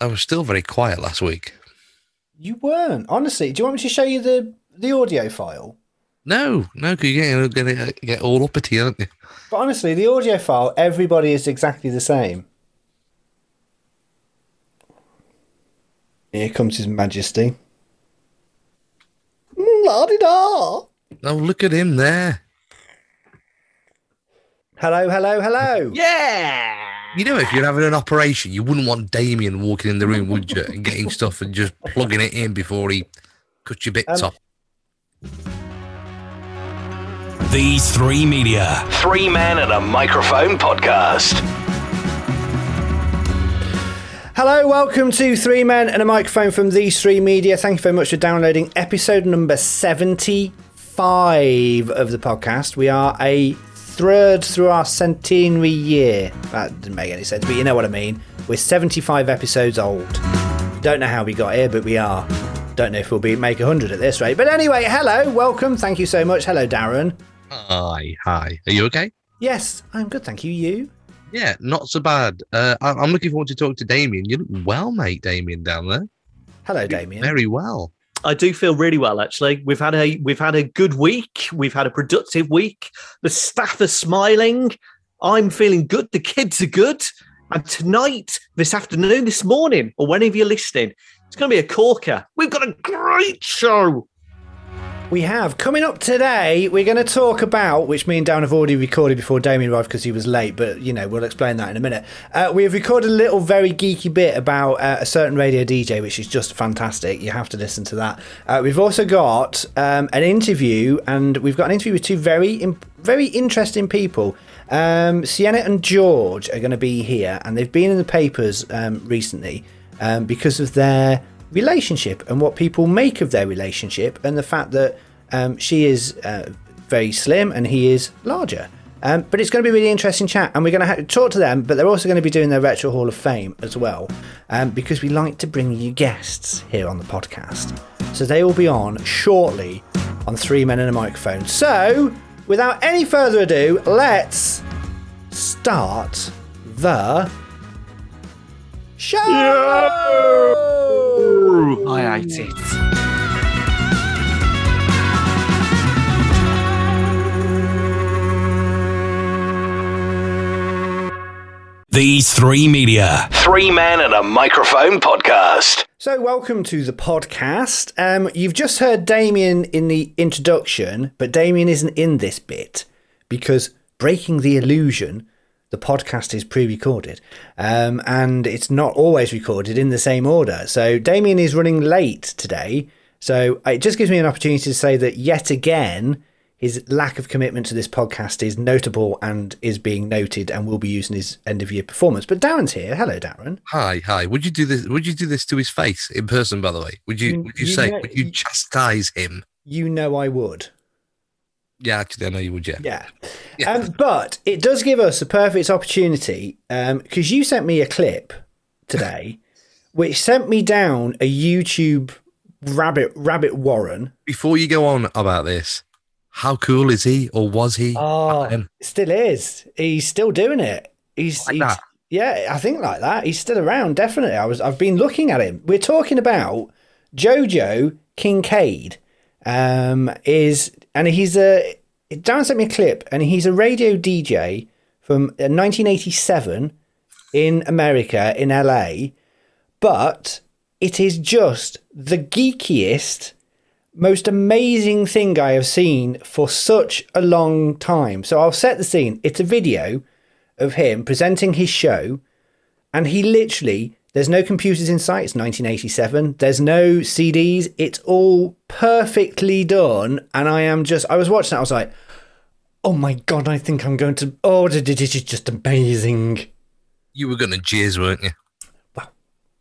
I was still very quiet last week. You weren't. Honestly, do you want me to show you the, the audio file? No, no, because you're going to get all uppity, aren't you? But honestly, the audio file, everybody is exactly the same. Here comes His Majesty. Mm, La di da. Oh, look at him there. Hello, hello, hello. Yeah. You know, if you're having an operation, you wouldn't want Damien walking in the room, would you? And getting stuff and just plugging it in before he cuts your bits Um, off. These three media. Three Men and a Microphone podcast. Hello, welcome to Three Men and a Microphone from These Three Media. Thank you very much for downloading episode number 75 of the podcast. We are a third through our centenary year. That didn't make any sense, but you know what I mean. We're 75 episodes old. Don't know how we got here, but we are. Don't know if we'll be make 100 at this rate. But anyway, hello, welcome. Thank you so much. Hello, Darren. Hi, hi. Are you okay? Yes, I'm good. Thank you. You? Yeah, not so bad. Uh, I- I'm looking forward to talk to Damien. You look well, mate, Damien, down there. Hello, Damien. Very well. I do feel really well actually. We've had a we've had a good week. We've had a productive week. The staff are smiling. I'm feeling good. The kids are good. And tonight, this afternoon, this morning, or whenever you're listening, it's going to be a corker. We've got a great show. We have. Coming up today, we're going to talk about, which me and Dan have already recorded before Damien arrived because he was late, but, you know, we'll explain that in a minute. Uh, we have recorded a little very geeky bit about uh, a certain radio DJ, which is just fantastic. You have to listen to that. Uh, we've also got um, an interview, and we've got an interview with two very, im- very interesting people. Um, Sienna and George are going to be here, and they've been in the papers um, recently um, because of their relationship and what people make of their relationship, and the fact that um, she is uh, very slim and he is larger. Um, but it's going to be really interesting chat, and we're going to ha- talk to them. But they're also going to be doing their Retro Hall of Fame as well, um, because we like to bring you guests here on the podcast. So they will be on shortly on Three Men and a Microphone. So, without any further ado, let's start the show. I hate it. These three media. Three Men and a Microphone podcast. So, welcome to the podcast. Um, you've just heard Damien in the introduction, but Damien isn't in this bit because breaking the illusion, the podcast is pre-recorded, um, and it's not always recorded in the same order. So, Damien is running late today. So, it just gives me an opportunity to say that yet again, his lack of commitment to this podcast is notable and is being noted, and will be used in his end of year performance. But Darren's here. Hello, Darren. Hi, hi. Would you do this? Would you do this to his face in person? By the way, would you? Would you, you say? know- would you chastise him? You know I would. Yeah, actually, I know you would. Yeah. Yeah. Yeah. Um, but it does give us a perfect opportunity because you sent me a clip today, which sent me down a YouTube rabbit rabbit warren. Before you go on about this, how cool is he, or was he? Oh, still is. He's still doing it. He's, Like he's that? yeah, I think like that. He's still around. Definitely. I was. I've been looking at him. We're talking about Jojo Kincaid. Um, is and he's a. Darren sent me a clip, and he's a radio DJ from uh, 1987 in America, in LA. But it is just the geekiest most amazing thing I have seen for such a long time. So I'll set the scene. It's a video of him presenting his show, and he literally, there's no computers in sight. It's 1987. There's no CDs. It's all perfectly done. And I am just, I was watching it. I was like, oh my God, I think I'm going to, oh, this is just amazing. You were going to jizz, weren't you? Well,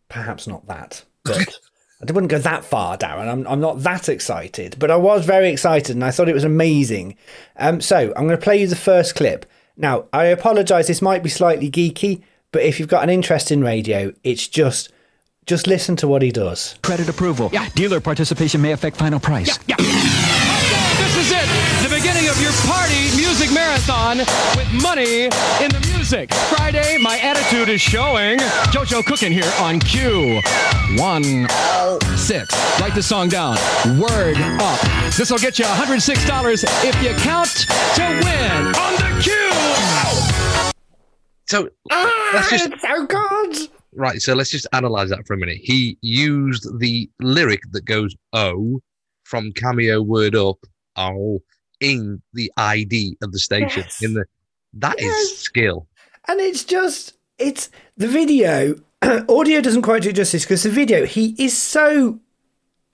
perhaps not that, but I wouldn't go that far, Darren. I'm, I'm not that excited, but I was very excited and I thought it was amazing. Um, so I'm going to play you the first clip. Now, I apologise, this might be slightly geeky, but if you've got an interest in radio, it's just just listen to what he does. Credit approval. Yeah. Dealer participation may affect final price. Yeah. This is it, the beginning of your party music marathon with money in the music music. Friday, my attitude is showing. JoJo Cooking here on Q. One six. Write the song down. Word up. This will get you $106 if you count to win on the Q. So ah, let's just It's so good. right. So let's just analyze that for a minute. He used the lyric that goes "oh" from Cameo Word Up "oh" in the ID of the station. Yes. In the that is Yes. skill. And it's just, it's the video. audio doesn't quite do justice because the video, he is so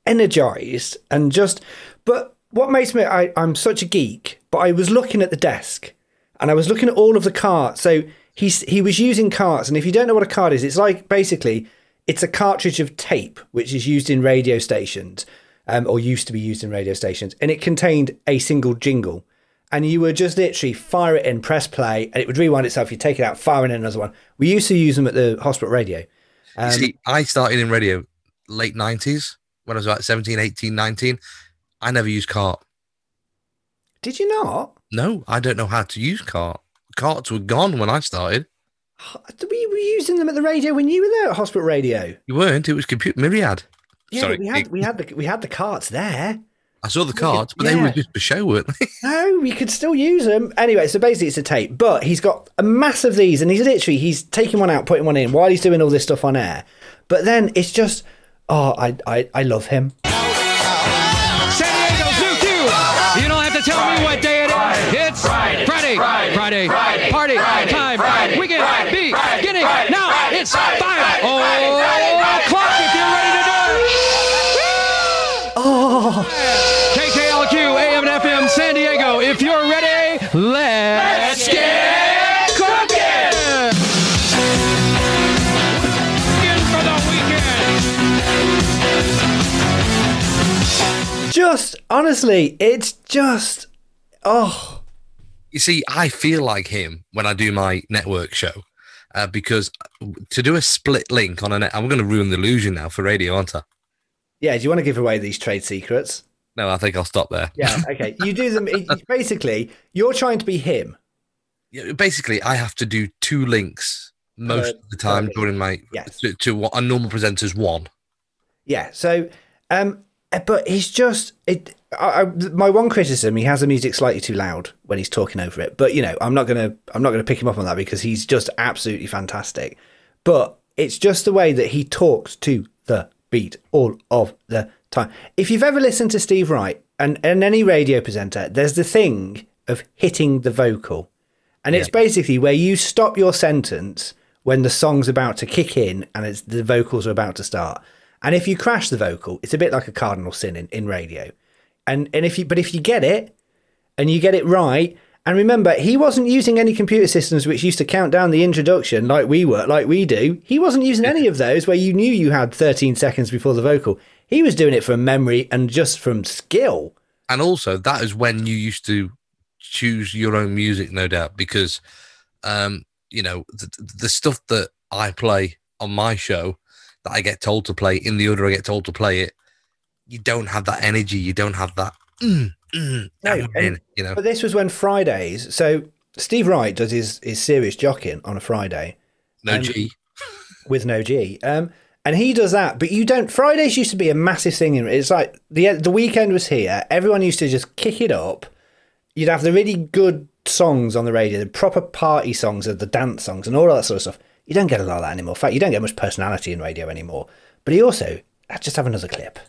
energized and just. But what makes me, I, I'm such a geek, but I was looking at the desk and I was looking at all of the carts. So he's, he was using carts. And if you don't know what a card is, it's like basically, it's a cartridge of tape, which is used in radio stations. Um, or used to be used in radio stations, and it contained a single jingle and you would just literally fire it in, press play, and it would rewind itself. You take it out, fire in another one. We used to use them at the hospital radio. Um, You See, I started in radio late 90s when I was about 17, 18, 19. I never used cart. did you not? No, I don't know how to use cart. Carts were gone when I started. We were using them at the radio when you were there at hospital radio. You weren't. It was computer myriad. Yeah, Sorry, we had we had the we had the carts there. I saw the carts, but they were just for show, weren't they? No, we could still use them. Anyway, so basically it's a tape, but he's got a mass of these and he's literally he's taking one out, putting one in while he's doing all this stuff on air. But then it's just oh, I I, I love him. San Diego's new Q. You don't have to tell me what day Friday. Party time. Weekend. Beginning. Now it's five. Oh, if you're ready to do it. Oh. KKLQ AM and FM San Diego. If you're ready, let's get cooking. In for the weekend. Just honestly, it's just oh You see, I feel like him when I do my network show uh, because to do a split link on a net, I'm going to ruin the illusion now for radio, aren't I? yeah. Do you want to give away these trade secrets? No, I think I'll stop there. Yeah, okay. You do them. basically, you're trying to be him. Yeah, Basically, I have to do two links most Uh, of the time okay. during my Yes. to, to what a normal presenter's one. Yeah. So, um, Eh, but he's just it. I, I, my one criticism: he has the music slightly too loud when he's talking over it. But you know, I'm not gonna I'm not gonna pick him up on that because he's just absolutely fantastic. But it's just the way that he talks to the beat all of the time. If you've ever listened to Steve Wright and, and any radio presenter, there's the thing of hitting the vocal. And it's basically where you stop your sentence when the song's about to kick in and it's, the vocals are about to start. And if you crash the vocal, it's a bit like a cardinal sin in, in radio. And and if you but if you get it and you get it right, and remember, he wasn't using any computer systems which used to count down the introduction like we were, like we do. He wasn't using any of those where you knew you had 13 seconds before the vocal. He was doing it from memory and just from skill. And also, that is when you used to choose your own music, no doubt, because, um, you know, the, the stuff that I play on my show that I get told to play in the order I get told to play it, you don't have that energy. You don't have that. Mm, mm, No, and- you know, But this was when Fridays. So Steve Wright does his, his serious jockeying on a Friday no um, G. with no G. Um, and he does that, but you don't. Fridays used to be a massive thing. It's like the the weekend was here. Everyone used to just kick it up. You'd have the really good songs on the radio, the proper party songs, the dance songs, and all that sort of stuff. You don't get a lot of that anymore. In fact, you don't get much personality in radio anymore. But he also let's just have another clip.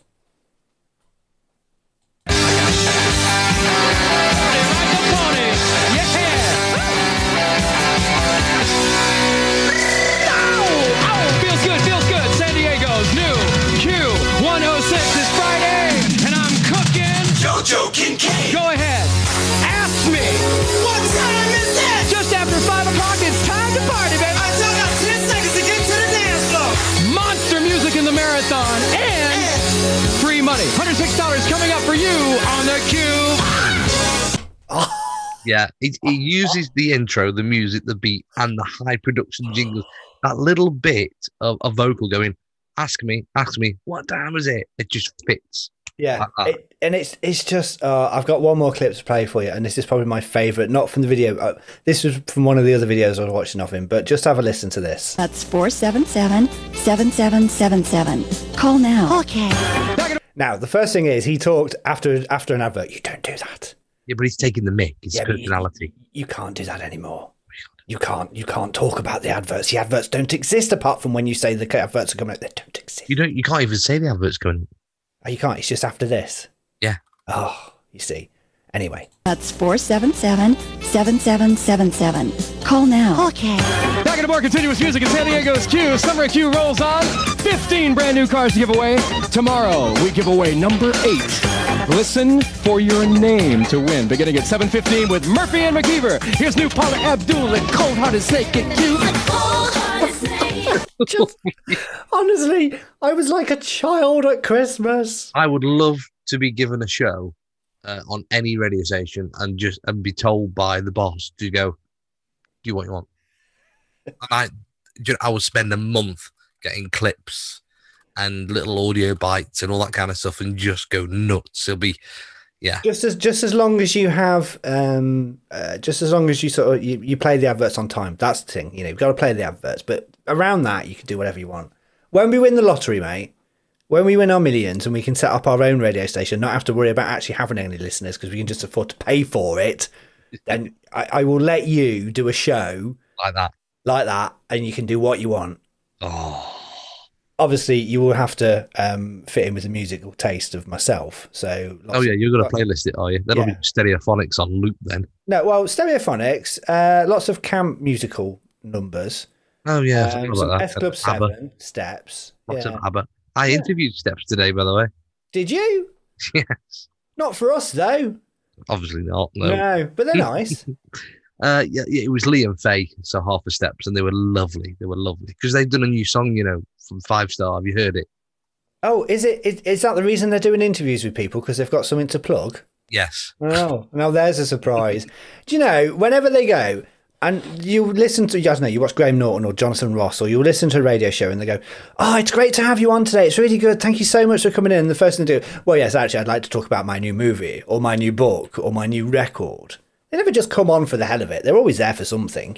On the Cube. Yeah, he, he uses the intro, the music, the beat, and the high production jingles. That little bit of a vocal going, ask me, ask me, what time is it? It just fits. Yeah, it, and it's it's just uh, I've got one more clip to play for you, and this is probably my favourite, not from the video. Uh, this was from one of the other videos I was watching of him, but just have a listen to this. That's 477 7777. Call now. Okay. Now, the first thing is he talked after after an advert. You don't do that. Yeah, but he's taking the mic. His Yeah, but you- personality. You can't do that anymore. You can't. You can't talk about the adverts. The adverts don't exist apart from when you say the adverts are coming out. They don't exist. You don't. You can't even say the advert's going. Oh, you can't. It's just after this. Yeah. Oh, you see. Anyway, That's 477 7777. Call now. Okay. Back into more continuous music in San Diego's Q. Summer Q rolls on. 15 brand new cars to give away. Tomorrow, we give away number eight. Listen for your name to win. Beginning at 7.15 with Murphy and McKeever. Here's new Paula Abdul and Cold Hearted Snake Get Cute. just honestly, I was like a child at Christmas. I would love to be given a show uh, on any radio station and just and be told by the boss to go, do what you want. I, I would spend a month getting clips and little audio bites and all that kind of stuff, and just go nuts. It'll be, yeah, Just as just as long as you have, um, uh, just as long as you sort of you, you play the adverts on time. That's the thing. You know, you've got to play the adverts, but around that, you can do whatever you want. When we win the lottery, mate, when we win our millions and we can set up our own radio station, not have to worry about actually having any listeners because we can just afford to pay for it, then I, I will let you do a show like that. like that, and you can do what you want. Oh, Obviously, you will have to um, fit in with the musical taste of myself. So, oh yeah, you're gonna playlist it, are you? That'll Yeah. be stereophonics on loop then. No, well, stereophonics, uh, lots of camp musical numbers. Oh yeah, Um, about F. Club ABBA. Seven steps. Lots Yeah. of ABBA. I interviewed Steps today, by the way. Did you? yes, Not for us though. obviously not. No. No, but they're nice. Uh, yeah, yeah, it was Lee and Faye, so half a steps, and they were lovely. They were lovely because they've done a new song, you know, from Five Star. Have you heard it? oh, is it? Is, is that the reason they're doing interviews with people because they've got something to plug? Yes. Oh, now there's a surprise. Do you know whenever they go and you listen to, you guys know, you watch Graham Norton or Jonathan Ross, or you listen to a radio show and they go, "Oh, it's great to have you on today. It's really good. Thank you so much for coming in." And the first thing they do, well, yes, actually, I'd like to talk about my new movie or my new book or my new record. They never just come on for the hell of it. They're always there for something.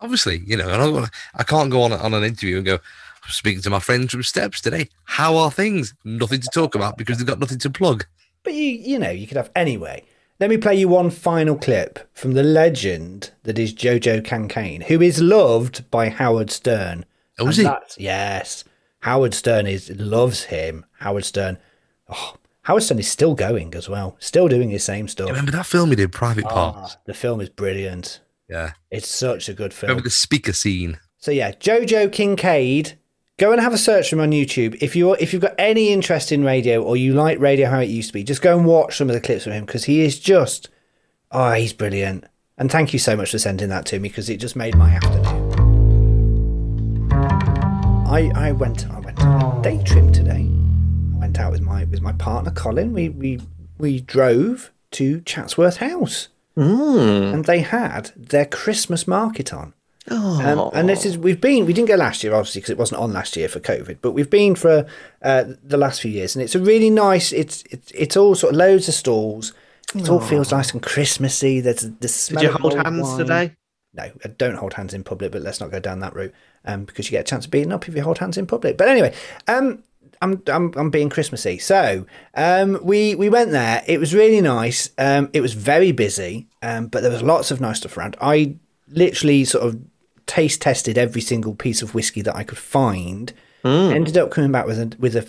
Obviously, you know, I, don't I can't go on on an interview and go. I'm speaking to my friends from Steps today. How are things? Nothing to talk about because they've got nothing to plug. But you, you know, you could have anyway. Let me play you one final clip from the legend that is Jojo Kincaid, who is loved by Howard Stern. Oh, is he? Yes, Howard Stern is loves him. Howard Stern. Oh, Howard Stern is still going as well, still doing his same stuff. Remember that film he did, Private Ah, Parts? the film is brilliant. Yeah. It's such a good film. Remember the speaker scene? So yeah, Jojo Kincaid. Go and have a search for him on YouTube. If you're if you've got any interest in radio or you like radio how it used to be, just go and watch some of the clips of him because he is just oh he's brilliant. And thank you so much for sending that to me because it just made my afternoon. I I went I went on a day trip today. I went out with my with my partner Colin. We we we drove to Chatsworth House hmm. and they had their Christmas market on. Um, and this is we've been we didn't go last year obviously because it wasn't on last year for COVID, but we've been for uh, the last few years, and it's a really nice. It's it's it's all sort of loads of stalls. It all feels nice and Christmassy. There's the Did you hold hands wine. today? No, don't hold hands in public. But let's not go down that route, um, because you get a chance of beating up if you hold hands in public. But anyway, um, I'm I'm I'm being Christmassy. So um, we we went there. It was really nice. Um, it was very busy, um, but there was lots of nice stuff around. I literally sort of taste tested every single piece of whiskey that I could find. Ended up coming back with a with a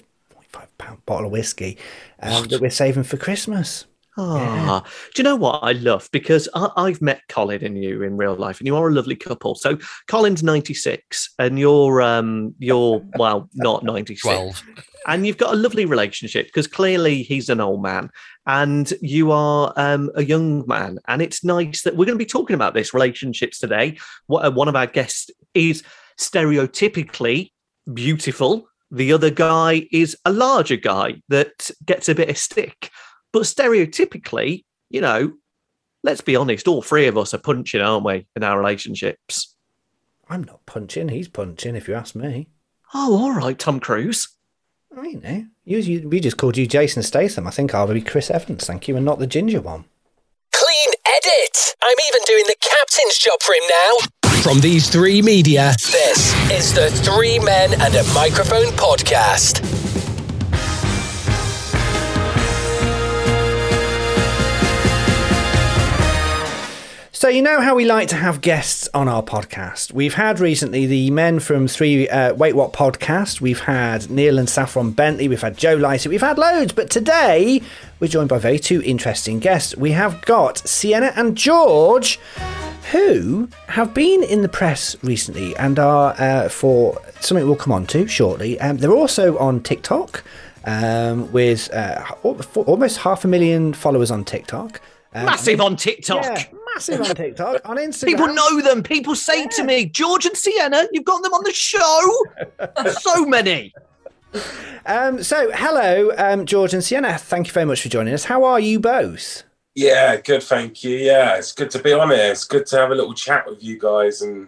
five pound bottle of whiskey um, that we're saving for Christmas. Ah, do you know what I love? Because I, I've met Colin and you in real life, and you are a lovely couple. So Colin's ninety six, and you're um you're well not ninety six, 12. And you've got a lovely relationship because clearly he's an old man and you are um, a young man, and it's nice that we're going to be talking about this relationships today. What uh, one of our guests is stereotypically beautiful. The other guy is a larger guy that gets a bit of stick. But stereotypically, you know, let's be honest, all three of us are punching, aren't we, in our relationships? I'm not punching. He's punching. If you ask me. Oh, all right, Tom Cruise. I know. Eh? You, you, we just called you Jason Statham. I think I'll be Chris Evans, thank you, and not the ginger one. Clean edit. I'm even doing the captain's job for him now. From these three media, This is the Three Men and a Microphone podcast. So you know how we like to have guests on our podcast. We've had recently the men from Three uh, Wait What podcast. We've had Neil and Saffron Bentley. We've had Joe Lycett. We've had loads, but today we're joined by very two interesting guests. We have got Sienna and George, who have been in the press recently and are uh, for something we'll come on to shortly. Um, they're also on TikTok um, with uh, almost half a million followers on TikTok. Um, Massive on TikTok. yeah, massive on TikTok. On Instagram. People know them. People say to me, George and Sienna, you've got them on the show. so many. Um, so, hello, um, George and Sienna. Thank you very much for joining us. How are you both? Yeah, good, thank you. Yeah, it's good to be on here. It's good to have a little chat with you guys and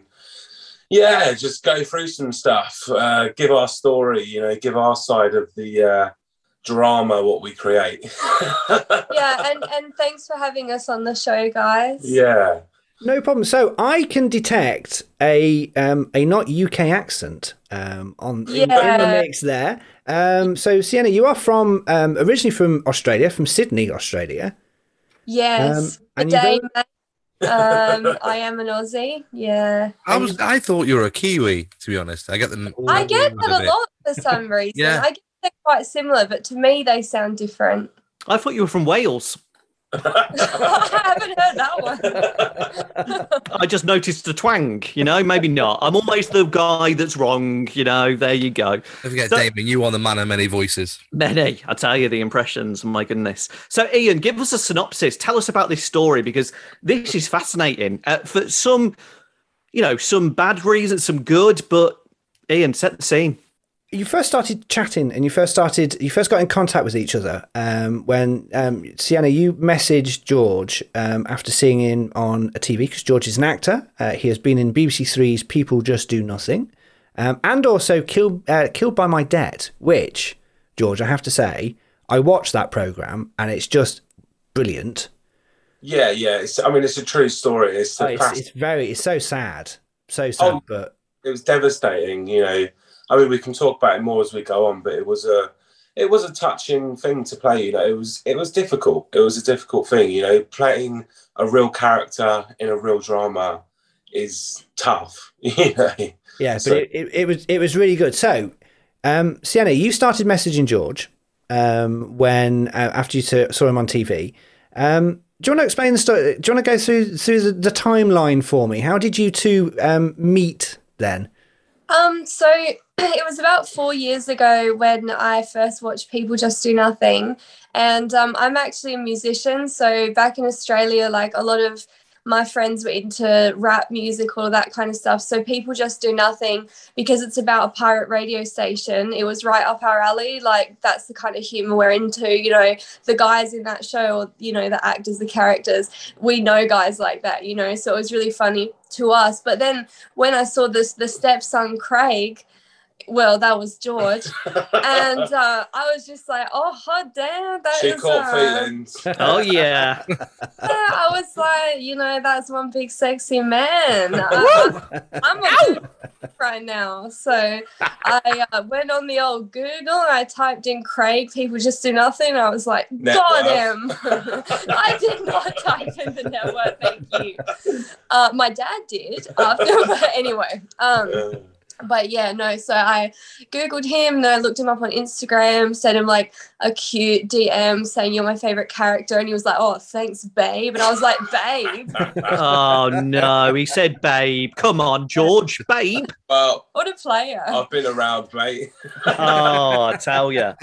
yeah, just go through some stuff, uh, give our story, you know, give our side of the uh, drama what we create. yeah, and and thanks for having us on the show, guys. yeah. No problem. So, I can detect a um, a not UK accent um, on in, in the mix there. Um, so, Sienna, you are from um, originally from Australia, from Sydney, Australia. Yes. Um, Good and you day, don't- Um, I am an Aussie. Yeah. I was. I thought you were a Kiwi. To be honest, I get them. I get a that a lot for some reason. Yeah. I get they're quite similar, but to me they sound different. I thought you were from Wales. I haven't heard that one. I just noticed the twang, you know, maybe not. I'm always the guy that's wrong, you know, there you go. Don't forget, So- Damien, you are the man of many voices. Many, I tell you, the impressions. My goodness. So, Ian, give us a synopsis. Tell us about this story because this is fascinating. Uh, for some, you know, some bad reasons, some good, but Ian, set the scene. You first started chatting and you first started you first got in contact with each other um, when um, Sienna you messaged George um, after seeing him on a TV because George is an actor uh, he has been in BBC Three's People Just Do Nothing um, and also Killed uh, Killed by My Debt which George I have to say I watched that program and it's just brilliant Yeah, yeah. It's, I mean, it's a true story. It's, Oh, it's, it's very it's so sad so sad Oh. but it was devastating. You know, I mean, we can talk about it more as we go on, but it was a it was a touching thing to play. You know, it was it was difficult. It was a difficult thing. You know, playing a real character in a real drama is tough. You know, Yeah, So- but it, it, it was it was really good. So, um, Sienna, you started messaging George um, when uh, after you saw saw him on TV. Um, do you want to explain the story? Do you want to go through through the, the timeline for me? How did you two um, meet then? Um, so it was about four years ago when I first watched People Just Do Nothing. And um, I'm actually a musician. So back in Australia, like a lot of my friends were into rap music, all that kind of stuff. So People Just Do Nothing, because it's about a pirate radio station, it was right up our alley. Like that's the kind of humor we're into. You know, the guys in that show, or, you know, the actors, the characters, we know guys like that, you know. So it was really funny to us. But then when I saw this the stepson Craig, well, that was George, and uh, I was just like, oh hot damn, that she is, caught uh, feelings. Oh, yeah. yeah, I was like, you know, that's one big sexy man. I, am a right now. So I uh, went on the old Google and I typed in Craig, people just do nothing. I was like, Net got worth. I did not type in the network, thank you. Uh, my dad did after, but anyway. Um, Uh, but yeah, no. So I googled him, and I looked him up on Instagram, sent him like a cute DM saying you're my favorite character, and he was like, "Oh, thanks, babe," and I was like, "Babe, Oh, no. He said, babe. Come on, George. Babe. well, what a player!" I've been around, mate. Oh, I tell you.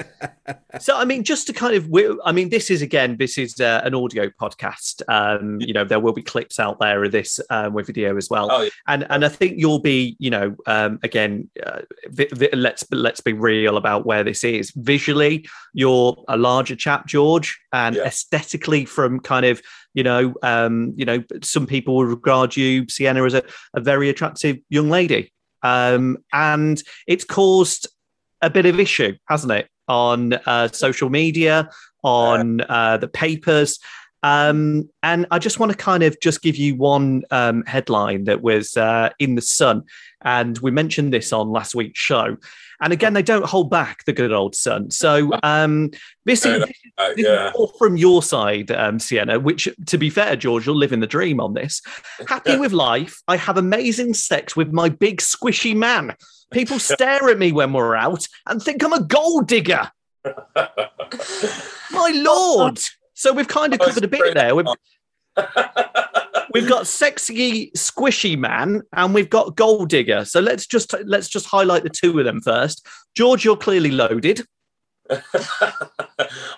So, I mean, just to kind of, I mean, this is again, this is uh, an audio podcast. Um, you know, there will be clips out there of this um, with video as well. Oh, yeah. and and I think you'll be, you know, um, again, uh, vi- vi- let's let's be real about where this is. Visually, you're a larger chap, George, and Yeah. aesthetically, from kind of, you know, um, you know, some people would regard you, Sienna, as a, a very attractive young lady, um, and it's caused a bit of issue, hasn't it? on uh, social media, on uh, the papers. Um, and I just want to kind of just give you one um, headline that was uh, in the Sun, and we mentioned this on last week's show. And again, they don't hold back the good old Sun. So um, this is, Uh, this is yeah. more from your side, um, Sienna. Which, to be fair, George, you're living the dream on this. Happy with life. I have amazing sex with my big squishy man. People stare at me when we're out and think I'm a gold digger. My lord. So we've kind of covered a bit there. We've, we've got sexy squishy man and we've got gold digger. So let's just let's just highlight the two of them first. George, you're clearly loaded.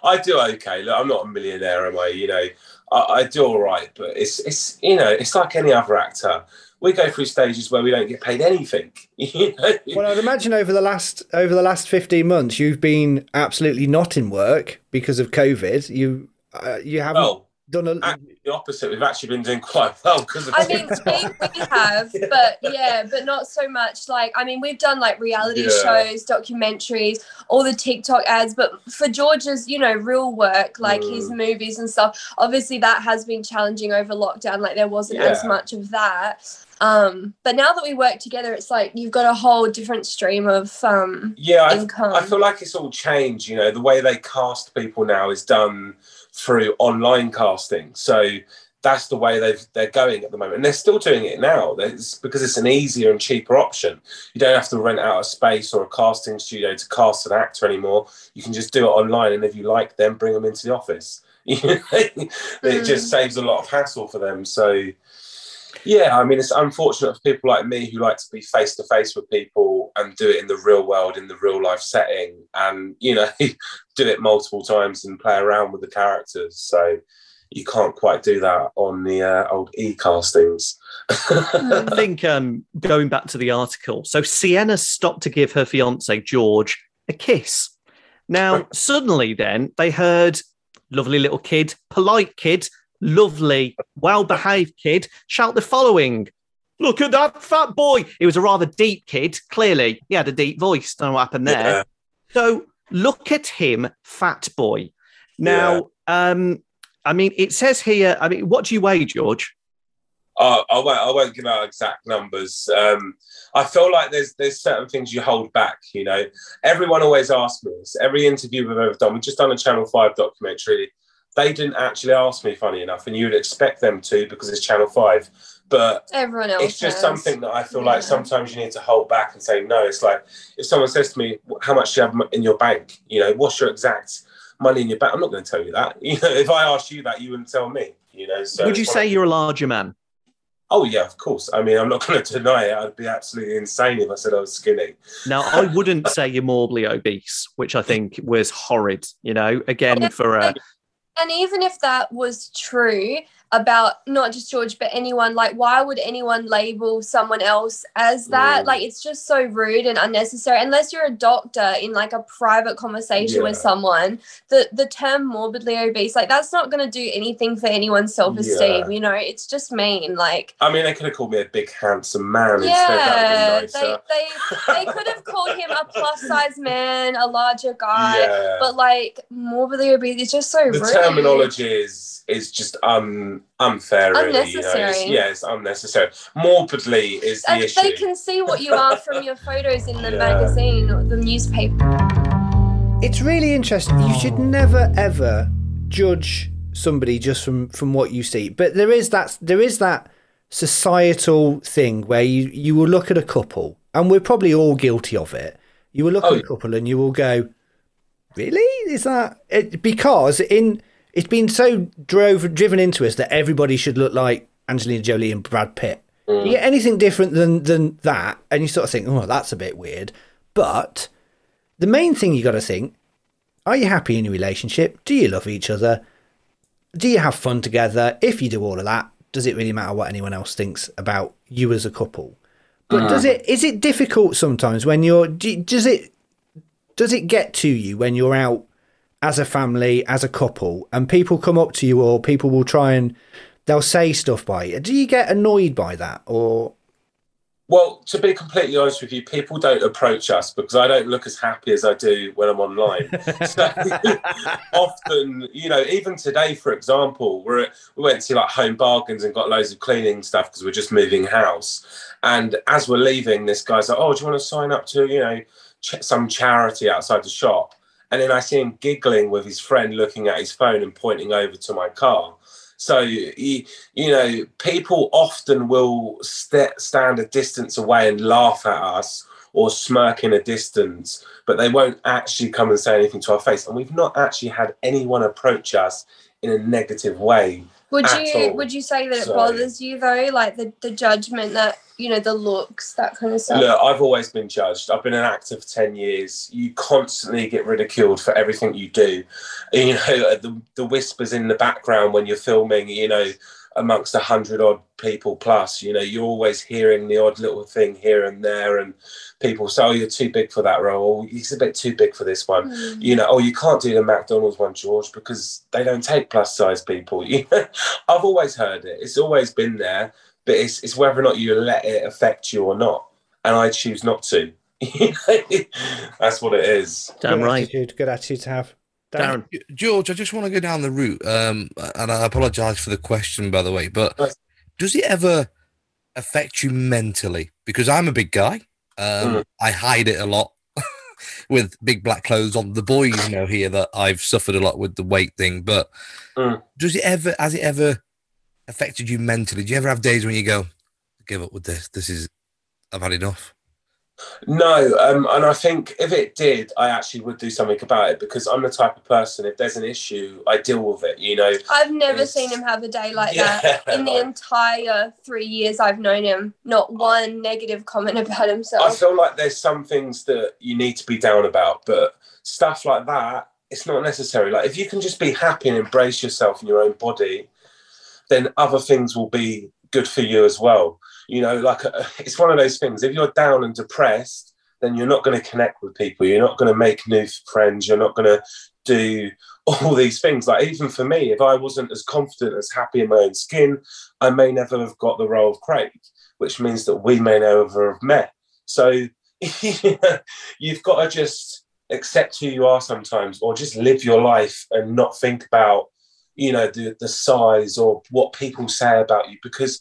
I do okay. Look, I'm not a millionaire, am I? You know, I, I do all right, but it's it's you know, it's like any other actor. We go through stages where we don't get paid anything. You know? Well, I'd imagine over the last over the last fifteen months, you've been absolutely not in work because of COVID. You uh, you haven't Well, done a. actually the opposite. We've actually been doing quite well because of I mean, we, we have, but yeah, but not so much. Like, I mean, we've done like reality Yeah. shows, documentaries, all the TikTok ads, but for George's, you know, real work, like his Mm. movies and stuff, obviously that has been challenging over lockdown. Like, there wasn't as much of that. Um, but now that we work together, it's like you've got a whole different stream of um Yeah, I, income. I feel like it's all changed. You know, the way they cast people now is done through online casting. So that's the way they've they're going at the moment, and they're still doing it now. It's because it's an easier and cheaper option. You don't have to rent out a space or a casting studio to cast an actor anymore. You can just do it online, and if you like them, bring them into the office. It just mm. saves a lot of hassle for them. So. Yeah, I mean, it's unfortunate for people like me who like to be face to face with people and do it in the real world, in the real life setting, and you know, do it multiple times and play around with the characters. So you can't quite do that on the uh, old e castings. I think um, going back to the article, so Sienna stopped to give her fiance George a kiss. Now, suddenly, then they heard lovely little kid, polite kid, lovely, well behaved kid shout the following Look at that fat boy. He was a rather deep kid, clearly. He had a deep voice. Don't know what happened there. Yeah. So look at him, fat boy. Now, um, I mean, it says here, I mean, what do you weigh, George? I, I won't. I won't give out exact numbers. Um, I feel like there's there's certain things you hold back. You know, everyone always asks me this. Every interview we've ever done, we've just done a Channel Five documentary. They didn't actually ask me, funny enough, and you'd expect them to because it's Channel Five. But Everyone else. it's just has. something that I feel like sometimes you need to hold back and say no. It's like if someone says to me, "How much do you have in your bank?" You know, what's your exact money in your bank? I'm not going to tell you that. You know, if I asked you that, you wouldn't tell me. You know, so Would you say you're a larger man? Oh yeah, of course. I mean, I'm not going to deny it. I'd be absolutely insane if I said I was skinny. Now, I wouldn't say you're morbidly obese, which I think was horrid. You know, again for a And even if that was true about not just George, but anyone, like, why would anyone label someone else as that? Mm. Like, it's just so rude and unnecessary. Unless you're a doctor in like a private conversation with someone, the the term morbidly obese, like, that's not going to do anything for anyone's self esteem. Yeah. You know, it's just mean. Like, I mean, they could have called me a big, handsome man instead. yeah, That would they, they they could have called him a plus size man, a larger guy, Yeah. but like morbidly obese, it's just so the rude. terminology is is just un, unfair. Really, you know? It's- Unnecessary. yeah, it's unnecessary. Morbidly is the And issue. they can see what you are from your photos in the Yeah. magazine or the newspaper. It's really interesting. You should never ever judge somebody just from from what you see. But there is that there is that societal thing where you you will look at a couple, and we're probably all guilty of it. You will look Oh, at a couple and you will go, "Really? Is that it?" Because in it's been so drove driven into us that everybody should look like Angelina Jolie and Brad Pitt. You get anything different than than that, and you sort of think, "Oh, that's a bit weird." But the main thing you got to think are you happy in your relationship? Do you love each other? Do you have fun together? If you do all of that, does it really matter what anyone else thinks about you as a couple? But mm. does it is it difficult sometimes when you're do, does it does it get to you when you're out as a family as a couple and people come up to you or people will try and they'll say stuff by you? Do you get annoyed by that or Well, to be completely honest with you, people don't approach us because I don't look as happy as I do when I'm online. so often, you know, even today, for example, we're at, we went to like Home Bargains and got loads of cleaning stuff because we're just moving house. And as we're leaving, this guy's like, "Oh, do you want to sign up to you know ch- some charity outside the shop?" And then I see him giggling with his friend, looking at his phone and pointing over to my car. So you, you know, people often will st- stand a distance away and laugh at us or smirk in a distance, but they won't actually come and say anything to our face. And we've not actually had anyone approach us in a negative way. Would you all. would you say that it So- bothers you though, like the, the judgment that you know, the looks, that kind of stuff? Look, I've always been judged. I've been an actor for 10 years. You constantly get ridiculed for everything you do. You know, the, the whispers in the background when you're filming, you know, amongst a hundred odd people plus, you know, you're always hearing the odd little thing here and there. And people say, oh, you're too big for that role. Oh, He's a bit too big for this one. Mm. You know, oh, you can't do the McDonald's one, George, because they don't take plus size people. You know, I've always heard it. It's always been there but it's, it's whether or not you let it affect you or not. And I choose not to. That's what it is. Damn good right. Attitude, good attitude to have. Darren. George, I just want to go down the route, um, and I apologize for the question, by the way, but does it ever affect you mentally? Because I'm a big guy. Um, Mm. I hide it a lot with big black clothes on. The boys you know here that I've suffered a lot with the weight thing, but Mm. does it ever, has it ever affected you mentally? Do you ever have days when you go, give up with this? This is, I've had enough. No, um, and I think if it did, I actually would do something about it because I'm the type of person. If there's an issue, I deal with it. You know, I've never It's- seen him have a day like Yeah, that in the entire three years I've known him. Not one negative comment about himself. I feel like there's some things that you need to be down about, but stuff like that, it's not necessary. Like if you can just be happy and embrace yourself in your own body, then other things will be good for you as well. You know, like uh, it's one of those things. If you're down and depressed, then you're not going to connect with people. You're not going to make new friends. You're not going to do all these things. Like even for me, if I wasn't as confident, as happy in my own skin, I may never have got the role of Craig, which means that we may never have met. So you've got to just accept who you are sometimes, or just live your life and not think about, you know, the the size or what people say about you, because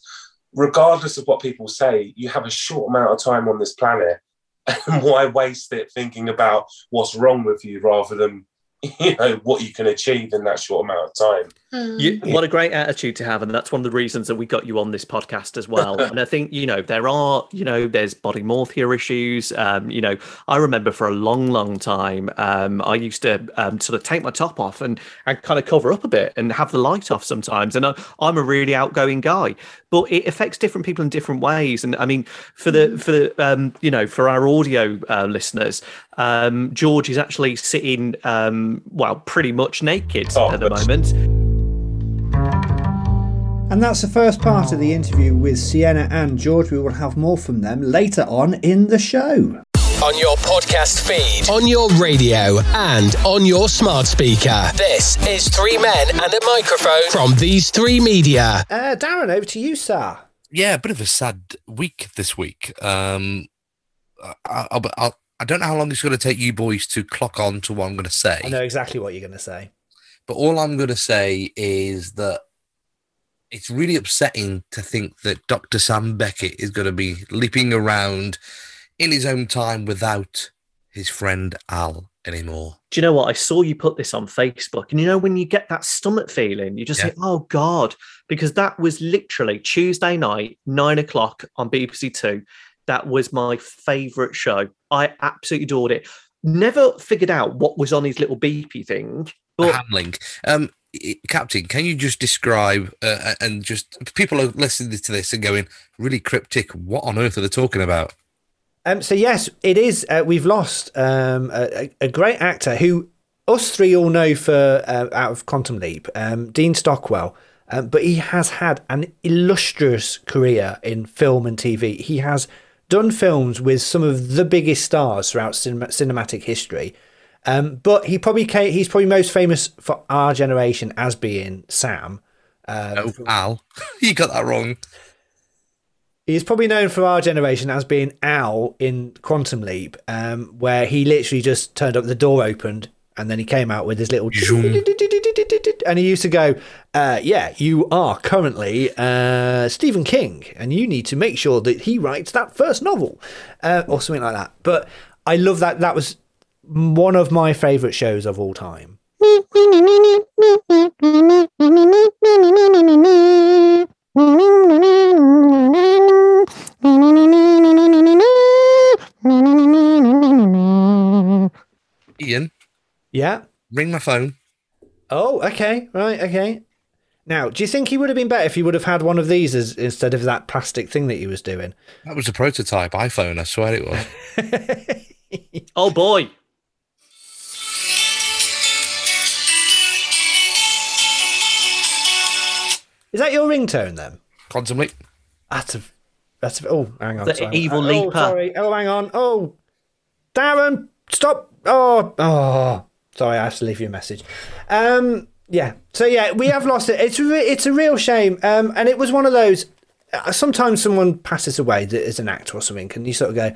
regardless of what people say, you have a short amount of time on this planet. And why waste it thinking about what's wrong with you rather than you know what you can achieve in that short amount of time? You, what a great attitude to have, and that's one of the reasons that we got you on this podcast as well. and I think you know there are, you know, there's body morphia issues. Um, you know, I remember for a long, long time, um, I used to um, sort of take my top off and and kind of cover up a bit and have the light off sometimes. And I, I'm a really outgoing guy, but it affects different people in different ways. And I mean, for the for the um, you know for our audio uh, listeners, um, George is actually sitting um, well pretty much naked at the moment. And that's the first part of the interview with Sienna and George. We will have more from them later on in the show. On your podcast feed, on your radio, and on your smart speaker. This is Three Men and a Microphone from These Three Media. Uh, Darren, over to you, sir. Yeah, a bit of a sad week this week. Um, I, I, I, I don't know how long it's going to take you boys to clock on to what I'm going to say. I know exactly what you're going to say. But all I'm going to say is that it's really upsetting to think that Dr. Sam Beckett is going to be leaping around in his own time without his friend Al anymore. Do you know what? I saw you put this on Facebook, and you know when you get that stomach feeling, you just Yeah. think, "Oh God," because that was literally Tuesday night, nine o'clock on BBC Two. That was my favourite show. I absolutely adored it. Never figured out what was on his little beepy thing, but handlink. Um, Captain, can you just describe uh, and just people are listening to this and going really cryptic? What on earth are they talking about? Um, so yes, it is. Uh, we've lost um, a, a great actor who us three all know for uh, out of Quantum Leap, um, Dean Stockwell. Um, but he has had an illustrious career in film and TV. He has done films with some of the biggest stars throughout cinema, cinematic history. Um, but he probably came, he's probably most famous for our generation as being Sam. Um, Oh, Al, you got that wrong. He's probably known for our generation as being Al in Quantum Leap, um, where he literally just turned up, the door opened, and then he came out with his little. And he used to go, uh, Yeah, you are currently uh, Stephen King, and you need to make sure that he writes that first novel, uh, or something like that. But I love that. That was one of my favourite shows of all time. Ian, Yeah. ring my phone. Oh, okay. Right. Okay. Now, do you think he would have been better if he would have had one of these as, instead of that plastic thing that he was doing? That was a prototype iPhone. I swear it was. Oh boy. Is that your ringtone then? Quantum Leap. That's a. That's a. Oh, hang on. The sorry. evil oh, leaper. sorry. Oh, hang on. Oh, Darren, stop. Oh, oh. Sorry, I have to leave you a message. Um, yeah. So yeah, we have lost it. It's a re- it's a real shame. Um, and it was one of those. uh, Sometimes someone passes away that is an actor or something, and you sort of go,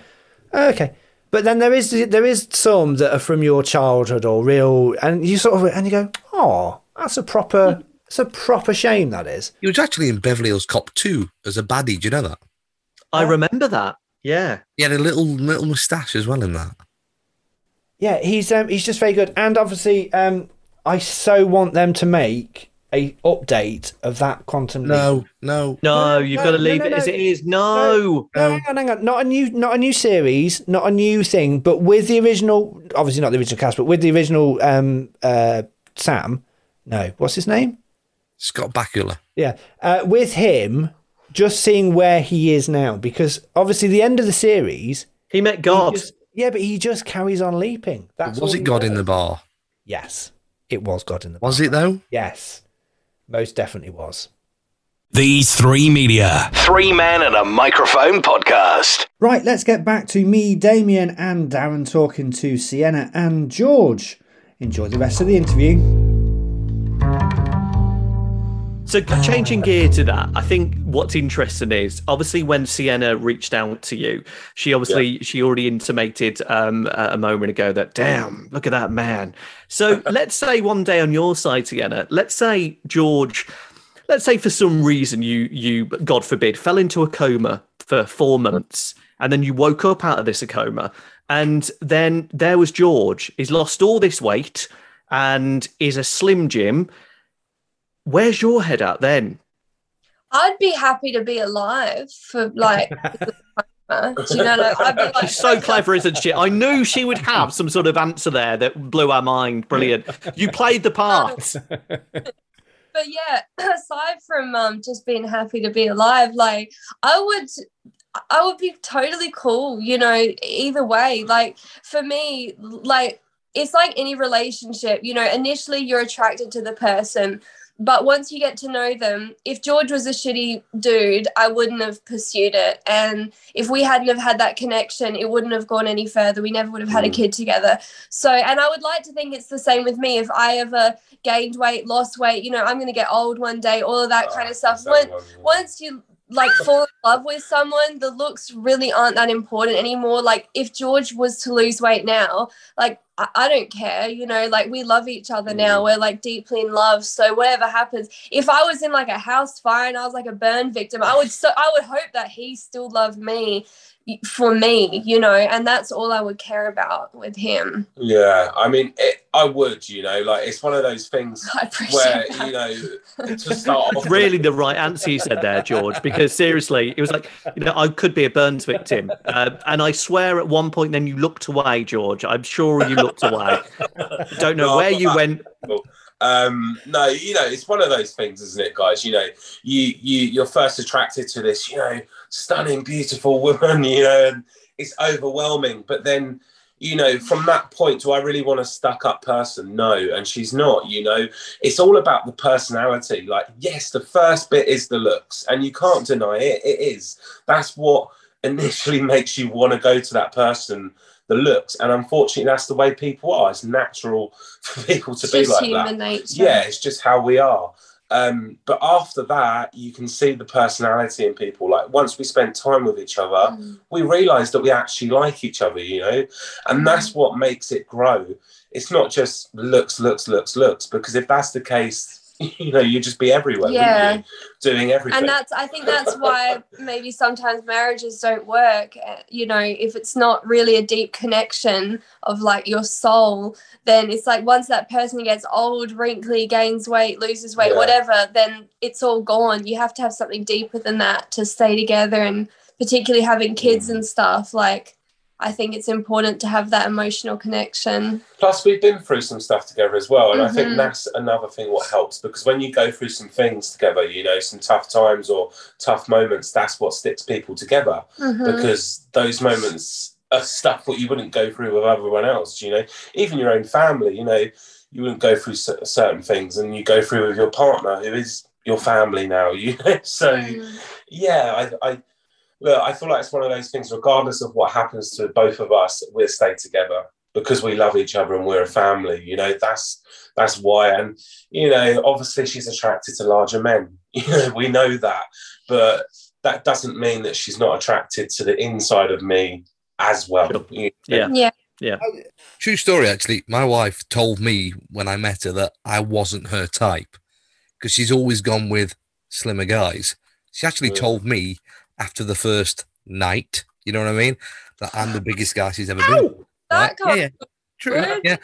"Oh, okay. But then there is there is some that are from your childhood or real, and you sort of and you go, oh, that's a proper, it's a proper shame that is. He was actually in Beverly Hills Cop 2 as a baddie. Do you know that? I remember that. Yeah. He had a little little moustache as well in that. Yeah, he's um, he's just very good, and obviously, um, I so want them to make a update of that quantum leap. No, no, No, you've no, got to no, leave no, it no. as it is. No. No, hang on, hang on. Not a new, not a new series, not a new thing, but with the original, obviously not the original cast, but with the original um, uh, Sam. No, what's his name? Scott Bakula. Yeah, uh, with him, just seeing where he is now, because obviously the end of the series, He met God. just- yeah, but he just carries on leaping. That's was it he God in the bar? Yes, it was God in the. Bar. Was it though? Yes, most definitely was. These three media. Three Men and a Microphone podcast. Right, let's get back to me, Damien, and Darren talking to Sienna and George. Enjoy the rest of the interview. So changing gear to that, I think what's interesting is obviously when Sienna reached out to you, she obviously she already intimated um, a a moment ago that damn, look at that man. So let's say one day on your side, Sienna, let's say George, let's say for some reason you you God forbid fell into a coma for four months and then you woke up out of this coma and then there was George. He's lost all this weight and is a slim Jim where's your head at then? I'd be happy to be alive for like. Do you know? Like, I'd be like, She's so clever, isn't she? I knew she would have some sort of answer there that blew our mind. Brilliant. You played the part. but yeah, aside from um just being happy to be alive, like I would I would be totally cool, you know, either way. Like for me, like it's like any relationship, you know, initially you're attracted to the person, but once you get to know them, if George was a shitty dude, I wouldn't have pursued it. And if we hadn't have had that connection, it wouldn't have gone any further. We never would have had a kid together. So, and I would like to think it's the same with me. If I ever gained weight, lost weight, you know, I'm going to get old one day, all of that kind of stuff. When, once you like fall in love with someone, the looks really aren't that important anymore. Like if George was to lose weight now, like I, I don't care, you know, like we love each other now. We're like deeply in love. So whatever happens, if I was in like a house fire and I was like a burn victim, I would so I would hope that he still loved me for me, you know, and that's all I would care about with him. Yeah, I mean, it, I would, you know, like it's one of those things where that. you know to start off. Really, the right answer you said there, George, because seriously, it was like, you know, I could be a Burns victim. Uh, and I swear at one point, then you looked away, George. I'm sure you looked away. Don't know No, where you went. Um, no, you know, it's one of those things, isn't it, guys? You know, you you you're first attracted to this, you know, stunning, beautiful woman, you know, and it's overwhelming. But then, you know, from that point, do I really want a stuck up person? No, and she's not. You know, it's all about the personality. Like, yes, the first bit is the looks, and you can't deny it. It is. That's what initially makes you want to go to that person. The looks, and unfortunately, that's the way people are. It's natural for people to It's be like human that. nature. Yeah, it's just how we are. Um, but after that, you can see the personality in people. Like once we spent time with each other, we realised that we actually like each other, you know, and that's what makes it grow. It's not just looks, looks, looks, looks. Because if that's the case, you know, you'd just be everywhere, Yeah. doing everything. and that's i think that's why maybe sometimes marriages don't work uh, you know if it's not really a deep connection of like your soul then it's like once that person gets old wrinkly gains weight loses weight Yeah. whatever then it's all gone you have to have something deeper than that to stay together and particularly having kids and stuff like i think it's important to have that emotional connection Plus, we've been through some stuff together as well, and I think Mhm. that's another thing what helps because when you go through some things together, you know, some tough times or tough moments, that's what sticks people together Mhm. because those moments are stuff that you wouldn't go through with everyone else. You know, even your own family, you know, you wouldn't go through certain things, and you go through with your partner who is your family now. You know, so yeah, I. I Look, I feel like it's one of those things, regardless of what happens to both of us, we'll stay together because we love each other and we're a family. You know, that's that's why. And you know, obviously she's attracted to larger men. You know, we know that, but that doesn't mean that she's not attracted to the inside of me as well. You know? Yeah. Yeah. True story, actually. My wife told me when I met her that I wasn't her type because she's always gone with slimmer guys. She actually mm. told me after the first night, you know what I mean, that I'm the biggest guy she's ever been. that Yeah, can't yeah. True. Yeah.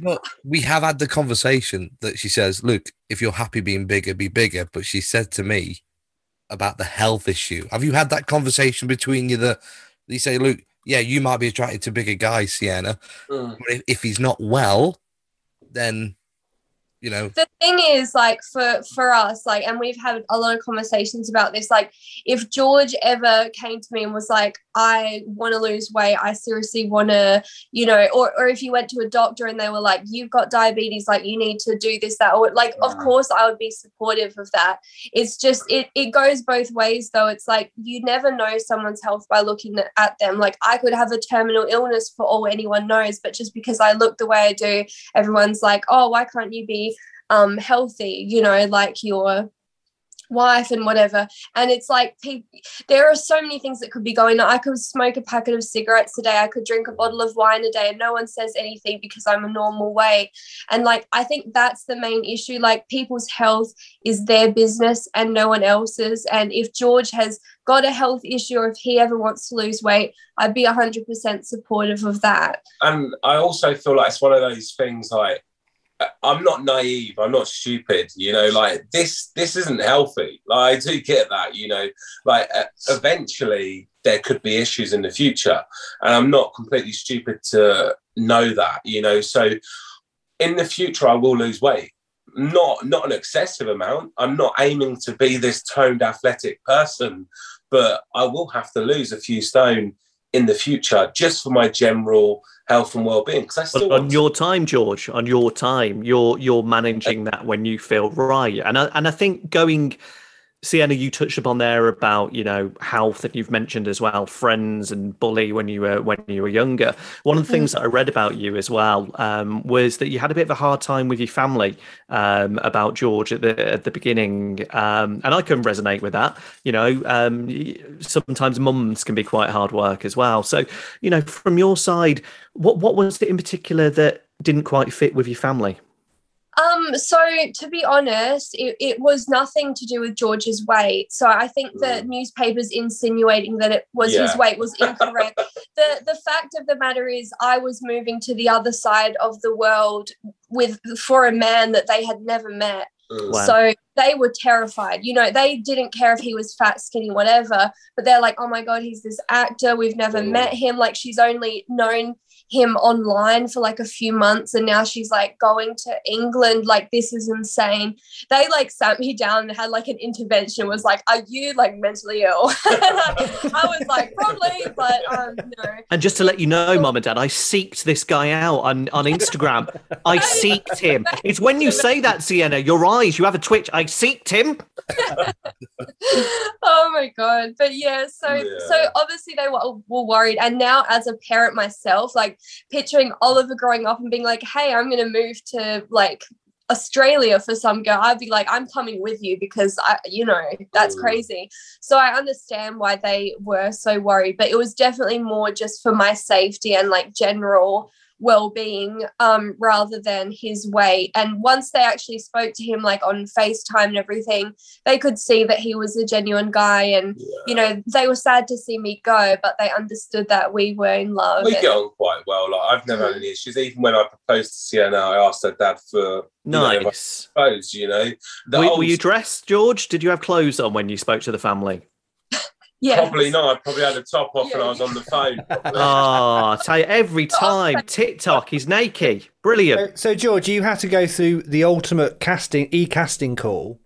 But we have had the conversation that she says, look, if you're happy being bigger, be bigger. But she said to me about the health issue. Have you had that conversation between you that you say, look, yeah, you might be attracted to bigger guys, Sienna, Mm. but if, if he's not well, then you know, the thing is like for for us like and we've had a lot of conversations about this like if george ever came to me and was like i want to lose weight i seriously want to you know or, or if you went to a doctor and they were like you've got diabetes like you need to do this that or like of course i would be supportive of that. It's just it it goes both ways though. It's like you never know someone's health by looking at them. Like i could have a terminal illness for all anyone knows but just because i look the way i do everyone's like oh why can't you be um healthy? You know like your wife and whatever. And it's like people there are so many things that could be going on. I could smoke a packet of cigarettes a day. I could drink a bottle of wine a day. And no one says anything because i'm a normal way and like i think that's the main issue. Like people's health is their business and no one else's. And if george has got a health issue or if he ever wants to lose weight i'd be 100% supportive of that. And I also feel like it's one of those things like I'm not naive, I'm not stupid, you know, like this this isn't healthy. Like I do get that, you know, like uh, eventually there could be issues in the future and I'm not completely stupid to know that, you know. So in the future I will lose weight. Not not an excessive amount. I'm not aiming to be this toned athletic person, but I will have to lose a few stone in the future just for my general health and well-being because I still But on your time, George, on your time, you're you're managing that when you feel right, and I, and I think going, Sienna, you touched upon there about you know health, and you've mentioned as well friends and bully when you were when you were younger. One of the things that I read about you as well um, was that you had a bit of a hard time with your family um, about George at the at the beginning, um, and I can resonate with that. You know, um, sometimes mums can be quite hard work as well. So, you know, from your side, what what was it in particular that didn't quite fit with your family? Um, so to be honest, it, it was nothing to do with George's weight. So I think the mm. newspapers insinuating that it was his weight was incorrect. the the fact of the matter is I was moving to the other side of the world with for a man that they had never met. Wow. So they were terrified. You know, they didn't care if he was fat, skinny, whatever, but they're like, oh my God, he's this actor. We've never mm. met him. Like, she's only known him online for like a few months and now she's like going to England. Like, this is insane. They like sat me down and had like an intervention, was like, are you like mentally ill? I was like, probably, but um, no. And just to let you know, mum and dad, I seeked this guy out on, on Instagram. I seeked him. It's when you say that, Sienna, your eyes, you have a twitch. I seeked him. oh my god but yeah so so obviously they were, were worried and now as a parent myself like picturing oliver growing up and being like hey i'm gonna move to like Australia for some girl, I'd be like, I'm coming with you because I, you know, that's Mm. crazy. So I understand why they were so worried, but it was definitely more just for my safety and like general well-being um rather than his weight and once they actually spoke to him like on facetime and everything they could see that he was a genuine guy and you know they were sad to see me go but they understood that we were in love we and- get on quite well. Like I've never had any issues. Even when I proposed to Sienna, I asked her dad for you know, if I Nice. proposed. You know, the Were, old were you dressed, George? Did you have clothes on when you spoke to the family? Yeah Probably not. I probably had a top off and I was on the phone. Oh, I tell you, every time TikTok, he's naked. Brilliant. So, so George, you had to go through the ultimate casting e-casting call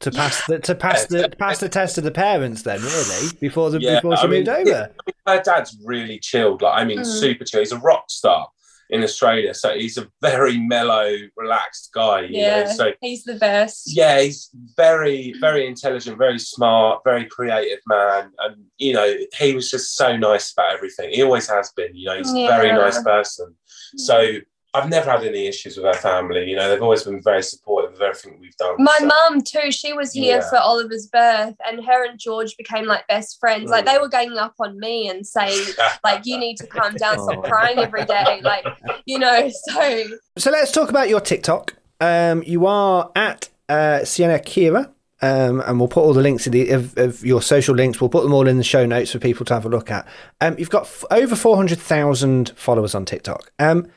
to pass the to pass the pass the test to the parents. Then, really, before the Yeah, before she I mean, moved over. Her dad's really chilled. Like I mean, Mm. super chill. He's a rock star in Australia, so he's a very mellow, relaxed guy. You yeah know, so he's the best yeah, he's very, very intelligent, very smart, very creative man, and you know, he was just so nice about everything. He always has been. You know, he's a very nice person. So I've never had any issues with our family. You know, they've always been very supportive of everything we've done. My So- mum too. She was here Yeah. for Oliver's birth, and her and George became like best friends. Like Mm. they were ganging up on me and saying, like, you need to calm down, Oh. stop crying every day. Like, you know. So So let's talk about your TikTok. Um, you are at uh, Sienna Kira. Um, and we'll put all the links in the, of, of your social links. We'll put them all in the show notes for people to have a look at. Um, you've got f- over four hundred thousand followers on TikTok. Um,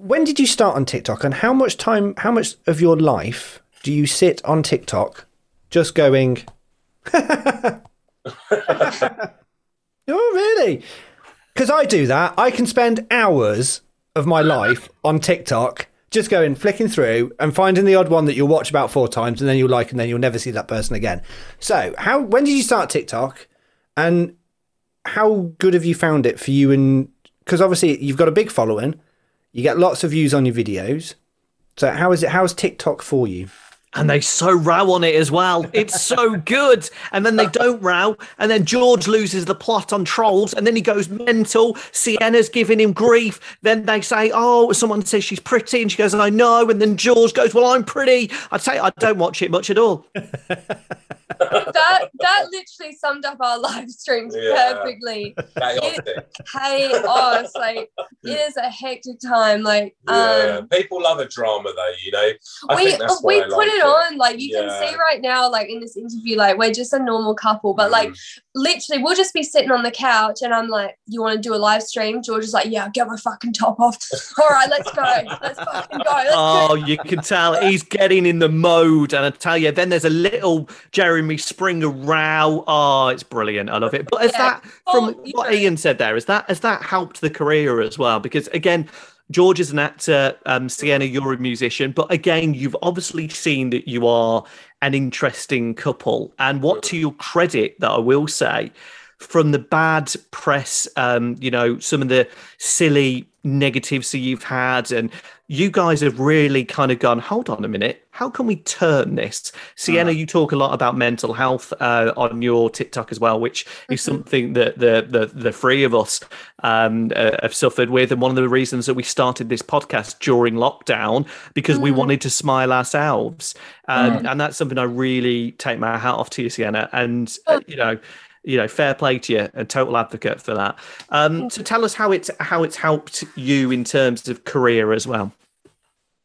when did you start on TikTok, and how much time, how much of your life do you sit on TikTok, just going? oh, really? Because I do that. I can spend hours of my life on TikTok just going flicking through and finding the odd one that you'll watch about four times and then you'll like and then you'll never see that person again. So, how when did you start TikTok and how good have you found it for you and because obviously you've got a big following, you get lots of views on your videos. So, how is it how's TikTok for you? And they so row on it as well. It's so good. And then they don't row. And then George loses the plot on trolls. And then he goes mental. Sienna's giving him grief. Then they say, Oh, someone says she's pretty. And she goes, I know. And then George goes, Well, I'm pretty. I'd say I don't watch it much at all. that that literally summed up our live streams Yeah. perfectly. Chaotic. Chaos, like it is a hectic time. Like Yeah, um people love a drama though. You know, I we think that's why we put like it on like you Yeah. can see right now like in this interview like we're just a normal couple but like Mm. Literally we'll just be sitting on the couch and i'm like you want to do a live stream george is like yeah get my fucking top off all right let's go let's fucking go let's Oh, you can tell he's getting in the mode. And I tell you, then there's a little Jeremy Springer row. Oh, it's brilliant. I love it. But is Yeah. that from Oh, what know. Ian said there? Is that has that helped the career as well? Because again, George is an actor, um, Sienna, you're a musician, but again, you've obviously seen that you are an interesting couple. And what to your credit that I will say, from the bad press, um, you know, some of the silly negatives that you've had, and you guys have really kind of gone, hold on a minute, how can we turn this? Sienna, you talk a lot about mental health uh, on your TikTok as well, which is something that the the, the three of us um, uh, have suffered with, and one of the reasons that we started this podcast during lockdown because we wanted to smile ourselves, um, and that's something I really take my hat off to you, Sienna, and uh, you know you know, fair play to you, a total advocate for that. Um, so tell us how it's how it's helped you in terms of career as well.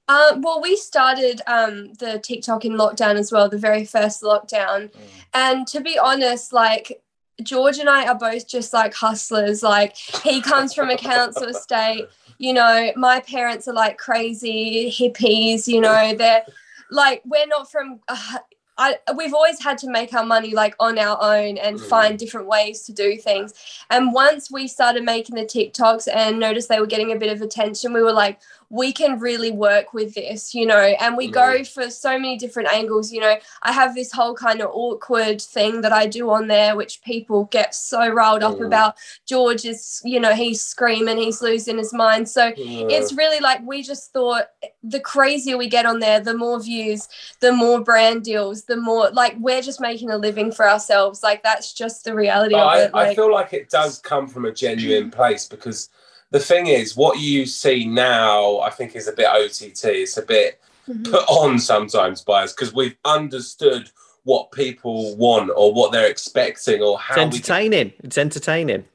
Uh, well, we started um, the TikTok in lockdown as well, the very first lockdown. And to be honest, like George and I are both just like hustlers. Like he comes from a council estate. You know, my parents are like crazy hippies. You know, they're like we're not from. Uh, I, we've always had to make our money like on our own and find different ways to do things. And once we started making the TikToks and noticed they were getting a bit of attention, we were like, we can really work with this, you know, and we go mm. for so many different angles. You know, I have this whole kind of awkward thing that I do on there, which people get so riled up mm. about. George is, you know, he's screaming, he's losing his mind. So mm. it's really like we just thought the crazier we get on there, the more views, the more brand deals, the more like we're just making a living for ourselves. Like that's just the reality But of I, it. Like, I feel like it does come from a genuine place because the thing is, what you see now, I think, is a bit OTT. It's a bit mm-hmm. put on sometimes by us because we've understood what people want or what they're expecting or It's how we can entertaining. It's entertaining.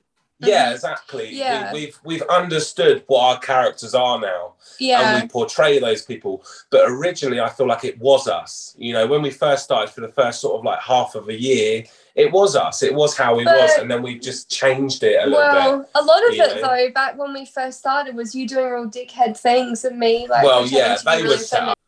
yeah, exactly. Yeah. We, we've we've understood what our characters are now, Yeah. and we portray those people. But originally, I feel like it was us. You know, when we first started for the first sort of like half of a year, it was us. It was how we was, and then we just changed it a little bit. well, a lot of it know? though, back when we first started, was you doing all dickhead things and me like. well, yeah, they really were set funny. up.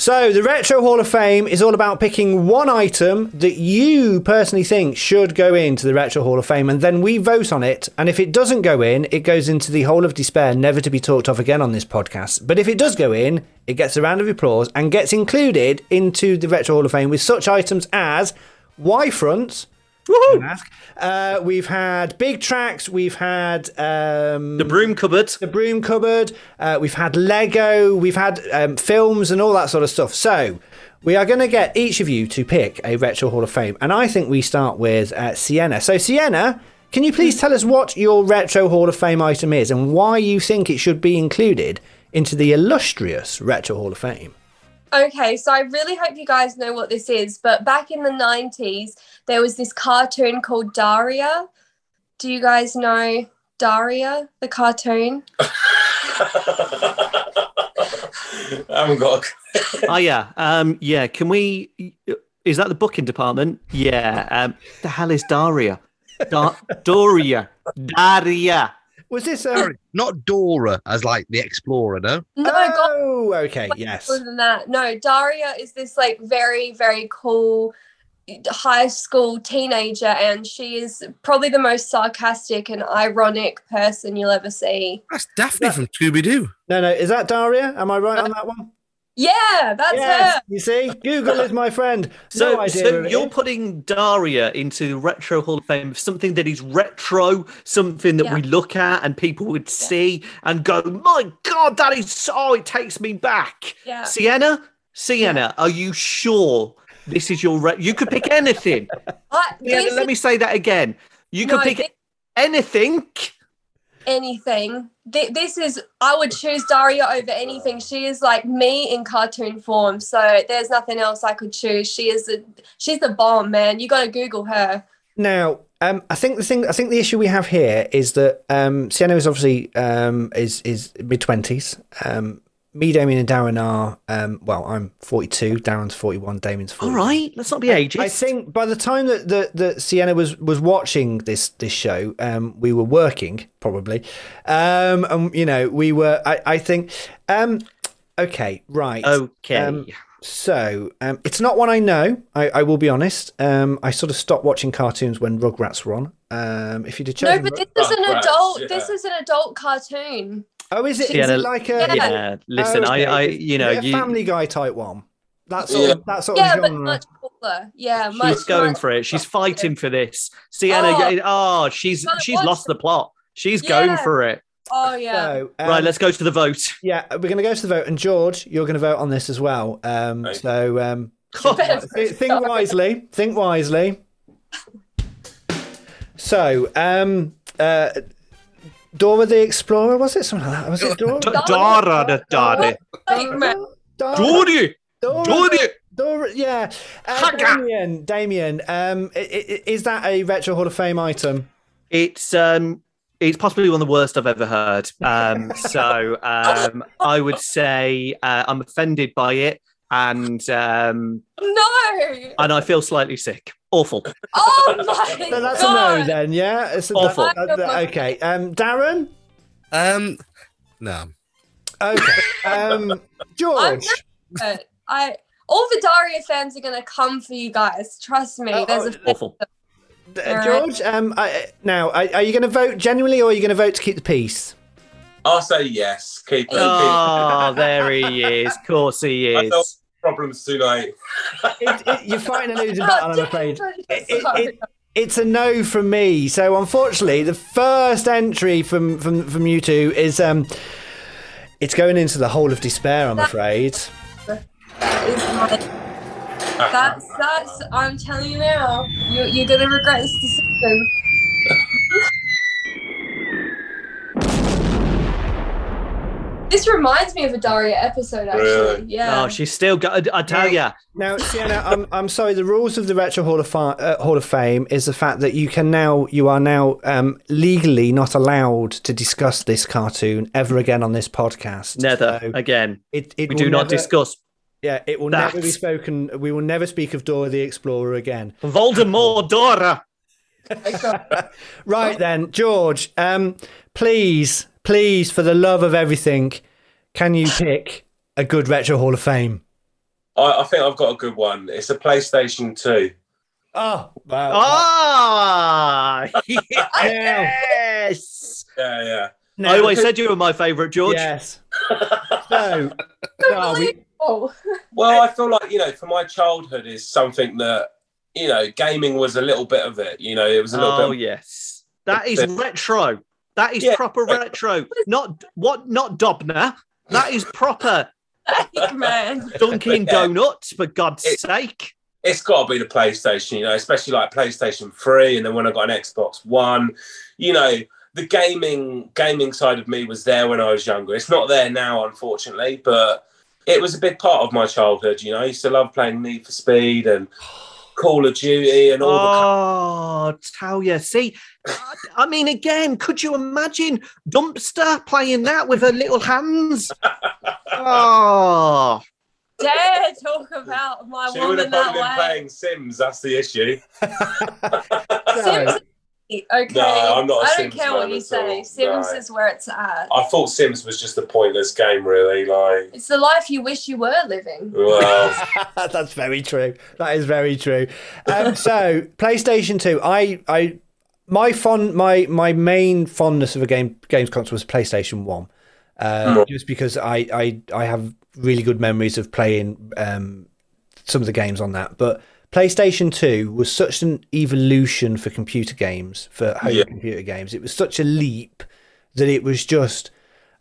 So, the Retro Hall of Fame is all about picking one item that you personally think should go into the Retro Hall of Fame, and then we vote on it. And if it doesn't go in, it goes into the Hole of Despair, never to be talked of again on this podcast. But if it does go in, it gets a round of applause and gets included into the Retro Hall of Fame with such items as Y fronts. Uh, we've had big tracks. We've had um, The broom cupboard. the broom cupboard. Uh, we've had Lego. We've had um, films and all that sort of stuff. So we are going to get each of you to pick a retro Hall of Fame, and I think we start with uh, Sienna. So Sienna, can you please tell us what your retro Hall of Fame item is and why you think it should be included into the illustrious retro Hall of Fame? Okay, so I really hope you guys know what this is, but back in the 90s, there was this cartoon called Daria. Do you guys know Daria, the cartoon? I haven't got. A... oh yeah, um, yeah. Can we? Is that the booking department? Yeah. Um, the hell is Daria? Da- Doria. Daria. Was this um, Sorry, not Dora as like the explorer, no? No, God, Oh, okay, yes. more than that. No, Daria is this like very, very cool high school teenager, and she is probably the most sarcastic and ironic person you'll ever see. That's Daphne from Scooby Doo. No, no, is that Daria? Am I right on that one? Yeah, that's Yes, her. you see, Google is my friend. So, no idea. so who you're putting Daria into the Retro Hall of Fame, something that is retro, something that Yeah. we look at and people would see and go, "My God, that is so!" It takes me back. Yeah. Sienna, Sienna, are you sure this is your? Re- you could pick anything. I, Sienna, let me say that again. You could No, pick thi- anything. Anything. Th- this is I would choose Daria over anything. She is like me in cartoon form. So there's nothing else I could choose. She is the she's the bomb, man. You got to Google her. Now, um, I think the thing, I think the issue we have here is that um, Sienna is obviously um, is is mid twenties. Um, me, Damien, and Darren are um, well. I'm 42. Darren's 41. Damien's 40. All right, let's not be ageist. I think by the time that, that, that Sienna was was watching this this show, um, we were working probably, um, and you know we were. I, I think. Um, okay, right. Okay. Um, so um, it's not one I know. I, I will be honest. Um, I sort of stopped watching cartoons when Rugrats were on. Um, if you did, have No, but this is an Rugrats, adult. yeah. This is an adult cartoon. Oh, is it? Is Sienna- it like a yeah, listen, Okay. I, I, you know, Is you, Family Guy type one? That's that sort Yeah. of that sort Yeah, of but genre. much cooler. Yeah, much. she's going much- for it. She's fighting for this. Sienna, Oh. oh, oh she's watch lost the plot. She's going for it. Oh yeah. So, um, right, let's go to the vote. Yeah, we're going to go to the vote, and George, you're going to vote on this as well. Um, Okay. so um, Better th- think wisely. Think wisely. So, um, uh, Dora the Explorer was it something like that? Was it Dora? D- Dara the Dara. Like, man, Dora. Dory! Dora. Dory! Dora. Yeah. Uh, Damien. Damien. Um, i- i- is that a retro Hall of Fame item? It's um it's possibly one of the worst I've ever heard. Um so um I would say uh, I'm offended by it and um no. and I feel slightly sick. Awful. Oh my So that's god. a no then. Yeah. It's a, Awful. that- that- that- okay. Um, Darren. Um, no. Okay. Um, George. I all the Daria fans are gonna come for you guys. Trust me. Oh, There's a Awful. Uh, All right. George, um, I, now, are, are you going to vote genuinely, or are you going to vote to keep the peace? I'll say yes. Keep it. keep Oh, there he is. Of course he I thought- is. Problems tonight. It, it, you're fighting a losing battle, I'm damn afraid. it. It- it- it's a no from me. So, unfortunately, the first entry from from from you two is um, it's going into the hole of despair. I'm afraid. That is my- That's that's. I'm telling you now. You you're gonna regret this decision. This reminds me of a Daria episode, actually. Really? Yeah. Oh, she's still got. I tell ya. Now, Sienna, I'm, I'm sorry. The rules of the Retro Hall of, Fa- uh, Hall of Fame is the fact that you can now, you are now um, legally not allowed to discuss this cartoon ever again on this podcast. Never So again. it, it We do not never- discuss Yeah, it will that. never be spoken. We will never speak of Dora the Explorer again. Voldemort Dora. Right then, George, um, please, please, for the love of everything, can you pick a good Retro Hall of Fame? I, I think I've got a good one. It's a PlayStation 2. Oh, wow. Ah, yes. Yeah, yeah. Now, I always who- said you were my favourite, George. Yes. So, no, we, Oh, Well, I feel like, you know, for my childhood is something that, you know, gaming was a little bit of it. You know, it was a little Oh bit. Oh yes, that is retro. That is Yeah. proper retro. Not what? Not Dobner. That is proper man. Dunkin' Yeah. Donuts. For God's It- sake. It's got to be the PlayStation, you know, especially like PlayStation 3 and then when I got an Xbox 1, you know, the gaming gaming side of me was there when I was younger. It's not there now unfortunately, but it was a big part of my childhood, you know. I used to love playing Need for Speed and Call of Duty and all the. Oh, tell you. See, I- I mean, again, could you imagine Dumpster playing that with her little hands? Oh, Dare talk about my the She would woman have probably been that way. playing Sims, that's the issue. Sims, okay. No, I'm not a I don't Sims care what you say. all. Sims No. is where it's at. I thought Sims was just a pointless game, really. Like, It's the life you wish you were living. well, That's very true. That is very true. Um, so PlayStation Two, I, I, my fond, my my main fondness of a game games console was PlayStation One, uh, Mm. just because I, I I have really good memories of playing um, some of the games on that. But PlayStation Two was such an evolution for computer games, for home Yeah. computer games. It was such a leap that it was just,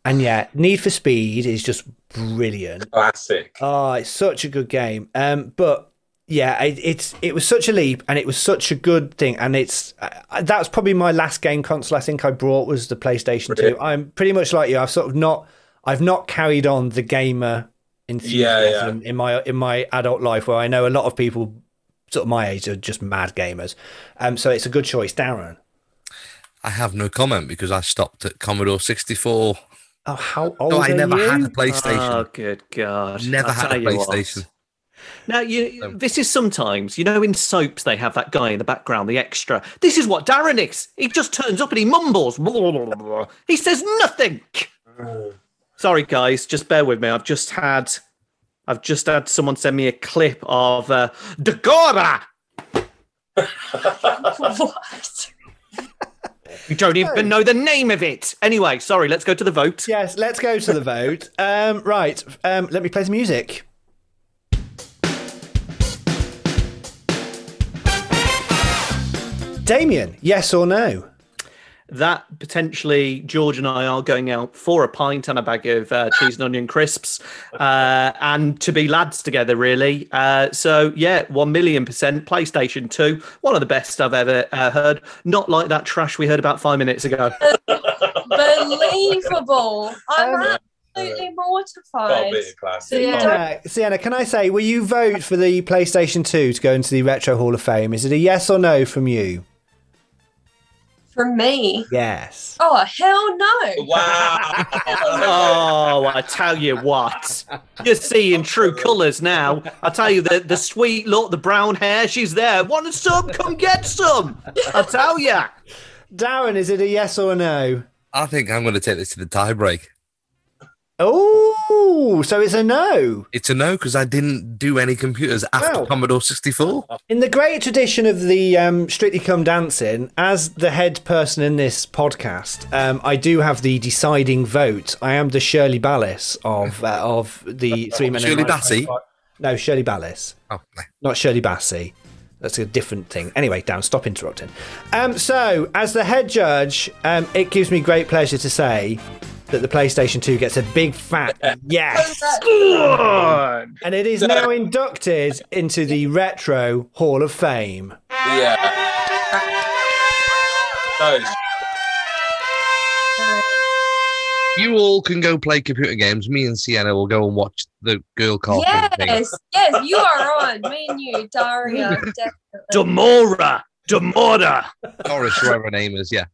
and yeah, Need for Speed is just brilliant. classic. Oh, it's such a good game. Um, but yeah, it, it's it was such a leap, and it was such a good thing, and it's uh, that's probably my last game console. I think I brought was the PlayStation Really? Two. I'm pretty much like you. I've sort of not, I've not carried on the gamer enthusiasm in my in my adult life, where I know a lot of people, sort of my age, are just mad gamers. Um, so it's a good choice, Darren. I have no comment because I stopped at Commodore 64. Oh, how old No, I are never you? had a PlayStation. Oh, good God. Never I'll had a PlayStation. what. PlayStation. Now, you, this is sometimes, you know, in soaps, they have that guy in the background, the extra. This is what Darren is. He just turns up and he mumbles. He says nothing. Sorry, guys, just bear with me. I've just had, I've just had someone send me a clip of uh, Dagora. what? We don't even know the name of it. Anyway, sorry, let's go to the vote. Yes, let's go to the vote. Um, right, um, let me play some music. Damien, yes or no? That potentially George and I are going out for a pint and a bag of uh, cheese and onion crisps, uh, and to be lads together, really. Uh, so yeah, one million percent. PlayStation Two, one of the best I've ever uh, heard. Not like that trash we heard about five minutes ago. Believable. I'm Um, absolutely mortified. bit classic. Yeah. Sienna, Sienna, can I say, will you vote for the PlayStation 2 to go into the Retro Hall of Fame? Is it a yes or no from you? From me. Yes. Oh hell no. Wow. Oh, I tell you what, you're seeing true colours now. I tell you, the the sweet look, the brown hair, she's there. Want some? Come get some. I tell you. Darren, is it a yes or a no? I think I'm going to take this to the tie break. Oh, so it's a no. It's a no because I didn't do any computers after Wow. Commodore 64. In the great tradition of the um, Strictly Come Dancing, as the head person in this podcast, um, I do have the deciding vote. I am the Shirley Ballas of uh, of the three men. Shirley Bassey? No, Shirley Ballas. Oh, no. not Shirley Bassey. That's a different thing. Anyway, Dan, stop interrupting. Um, so, as the head judge, um, it gives me great pleasure to say that the PlayStation 2 gets a big fat yes. And it is now inducted into the Retro Hall of Fame. yeah. Those. You all can go play computer games. Me and Sienna will go and watch the girl cartoon thing. Yes, yes, you are on. Me and you, Daria. Definitely. Demora, Demora. Doris, whoever her name is, yeah.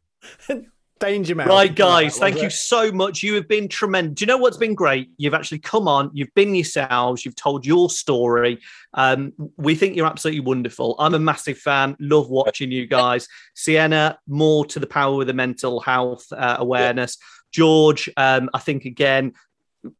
Danger Mouse. Right, guys, That thank you it. so much. You have been tremendous. Do you know what's been great? You've actually come on, you've been yourselves, you've told your story. Um, we think you're absolutely wonderful. I'm a massive fan, love watching you guys. Sienna, more to the power with the mental health uh, awareness. George, um, I think again,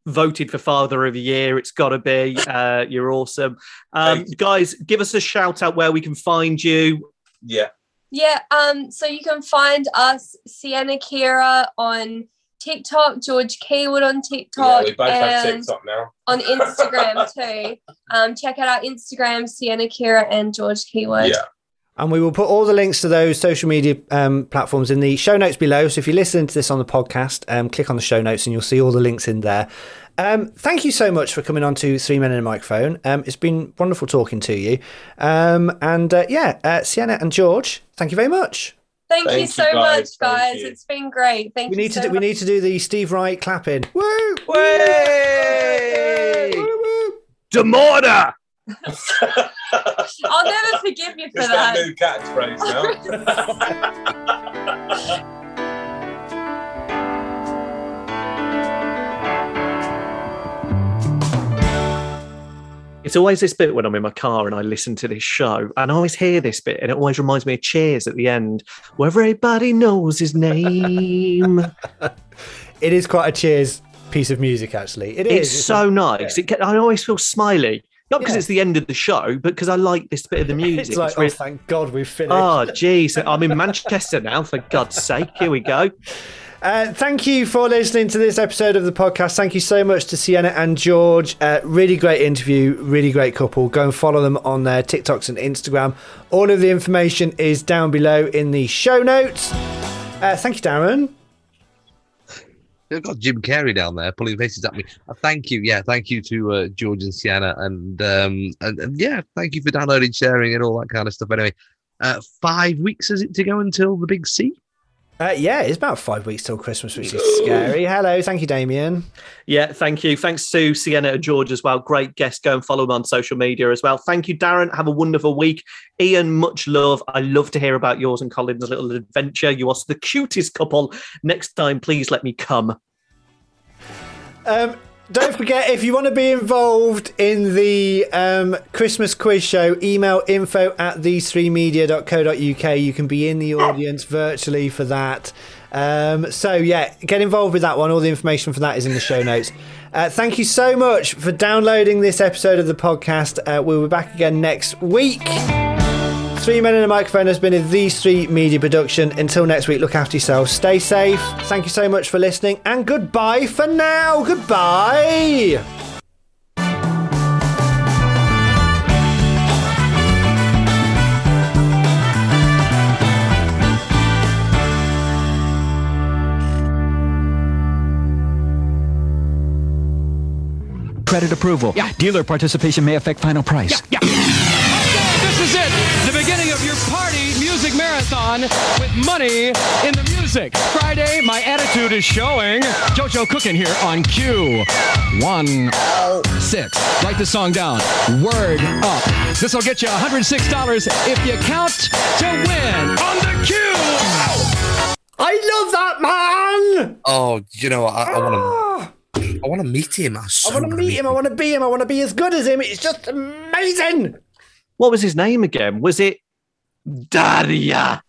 voted for Father of the Year. It's got to be. Uh, you're awesome. Um, guys, give us a shout out where we can find you. Yeah. Yeah, um, so you can find us, Sienna Kira, on TikTok, George Keywood on TikTok. Yeah, TikTok, we both have TikTok now. on Instagram too. Um, check out our Instagram, Sienna Kira and George Keywood. Yeah. And we will put all the links to those social media um, platforms in the show notes below. So if you're listening to this on the podcast, um, click on the show notes and you'll see all the links in there. Um, thank you so much for coming on to Three Men in a Microphone. Um, it's been wonderful talking to you. Um, and uh, yeah, uh, Sienna and George, thank you very much. Thank, Thank you you, so guys. much, guys. It's been great. Thank We you need to so do, we need to do the Steve Wright clapping. Woo! Way! Woo, woo. Demora! I'll never forgive you for It's that that. new catchphrase now. It's always this bit when I'm in my car and I listen to this show, and I always hear this bit, and it always reminds me of Cheers at the end, where everybody knows his name. It is quite a cheers piece of music, actually. It it's is. so nice. It I always feel smiley, not because Yeah. it's the end of the show, but because I like this bit of the music. It's like, It's oh, thank God we've finished. Ah, oh, jeez, I'm in Manchester now. For God's sake, here we go. Uh, thank you for listening to this episode of the podcast. Thank you so much to Sienna and George. Uh, really great interview, really great couple. Go and follow them on their TikToks and Instagram. All of the information is down below in the show notes. Uh, thank you, Darren. They've got Jim Carrey down there pulling faces at me. Uh, thank you, yeah, thank you to uh, George and Sienna, and, um, and and yeah, thank you for downloading, sharing, and all that kind of stuff. Anyway, uh, five weeks is it to go until the big C? Uh, yeah, it's about five weeks till Christmas, which is scary. Hello, thank you, Damien. Yeah, thank you. Thanks to Sienna and George as well. Great guest. Go and follow them on social media as well. Thank you, Darren. Have a wonderful week. Ian, much love. I love to hear about yours and Colin's little adventure. You are the cutest couple. Next time, please let me come. Um, don't forget, if you want to be involved in the um, Christmas quiz show, email info at these3media.co.uk. You can be in the audience virtually for that. Um, so, yeah, get involved with that one. All the information for that is in the show notes. Uh, thank you so much for downloading this episode of the podcast. Uh, we'll be back again next week. Three Men in a Microphone has been a These Three Media production. Until next week, look after yourselves, stay safe. Thank you so much for listening, and goodbye for now. Goodbye. Credit approval. Yeah. Dealer participation may affect final price. Yeah. This marathon with money in the music. Friday, my attitude is showing. Jojo Kincaid here on cue. One six. Write the song down. Word up. This will get you $106 if you count to win on the cue. I love that man. Oh, you know, I, I want to. Ah! I want to meet him. I, so I want to meet him. I want to be him. I want to be as good as him. It's just amazing. What was his name again? Was it Daria?